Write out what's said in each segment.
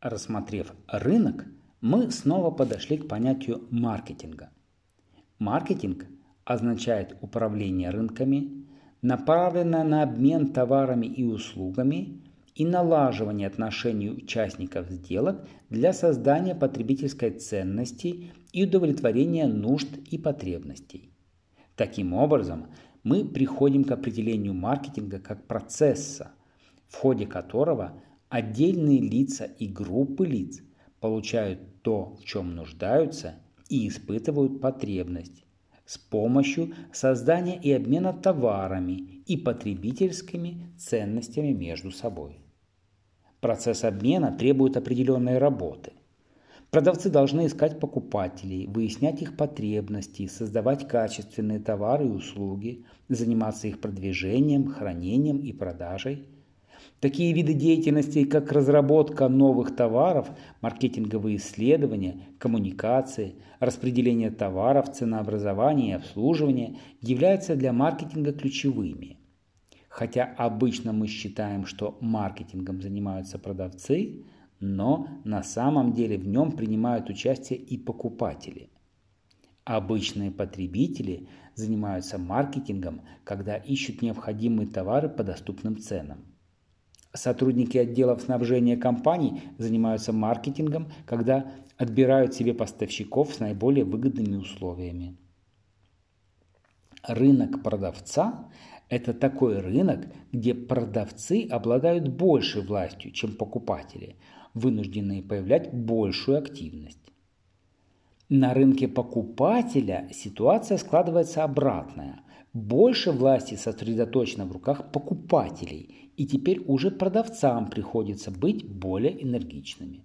Рассмотрев рынок, мы снова подошли к понятию маркетинга. Маркетинг означает управление рынками, направленное на обмен товарами и услугами и налаживание отношений участников сделок для создания потребительской ценности и удовлетворения нужд и потребностей. Таким образом, мы приходим к определению маркетинга как процесса, в ходе которого отдельные лица и группы лиц получают то, в чем нуждаются, и испытывают потребность с помощью создания и обмена товарами и потребительскими ценностями между собой. Процесс обмена требует определенной работы. Продавцы должны искать покупателей, выяснять их потребности, создавать качественные товары и услуги, заниматься их продвижением, хранением и продажей. Такие виды деятельности, как разработка новых товаров, маркетинговые исследования, коммуникации, распределение товаров, ценообразование и обслуживание, являются для маркетинга ключевыми. Хотя обычно мы считаем, что маркетингом занимаются продавцы, но на самом деле в нем принимают участие и покупатели. Обычные потребители занимаются маркетингом, когда ищут необходимые товары по доступным ценам. Сотрудники отделов снабжения компаний занимаются маркетингом, когда отбирают себе поставщиков с наиболее выгодными условиями. Рынок продавца – это такой рынок, где продавцы обладают большей властью, чем покупатели – вынужденные проявлять большую активность. На рынке покупателя ситуация складывается обратная. Больше власти сосредоточено в руках покупателей, и теперь уже продавцам приходится быть более энергичными.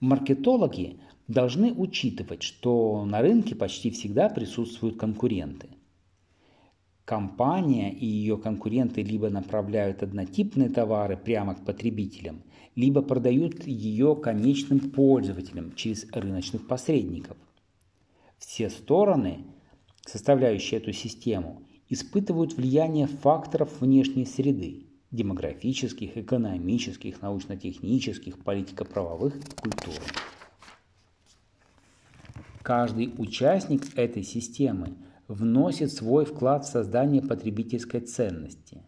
Маркетологи должны учитывать, что на рынке почти всегда присутствуют конкуренты. Компания и ее конкуренты либо направляют однотипные товары прямо к потребителям, либо продают ее конечным пользователям через рыночных посредников. Все стороны, составляющие эту систему, испытывают влияние факторов внешней среды – демографических, экономических, научно-технических, политико-правовых, культурных. Каждый участник этой системы вносит свой вклад в создание потребительской ценности.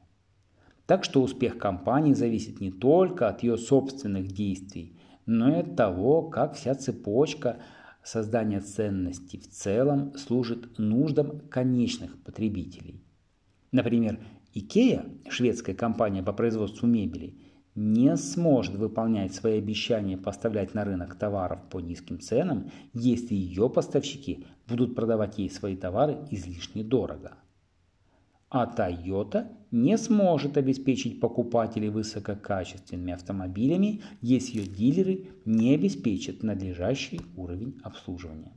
Так что успех компании зависит не только от ее собственных действий, но и от того, как вся цепочка создания ценности в целом служит нуждам конечных потребителей. Например, IKEA, шведская компания по производству мебели, не сможет выполнять свои обещания поставлять на рынок товаров по низким ценам, если ее поставщики будут продавать ей свои товары излишне дорого. А Toyota не сможет обеспечить покупателей высококачественными автомобилями, если ее дилеры не обеспечат надлежащий уровень обслуживания.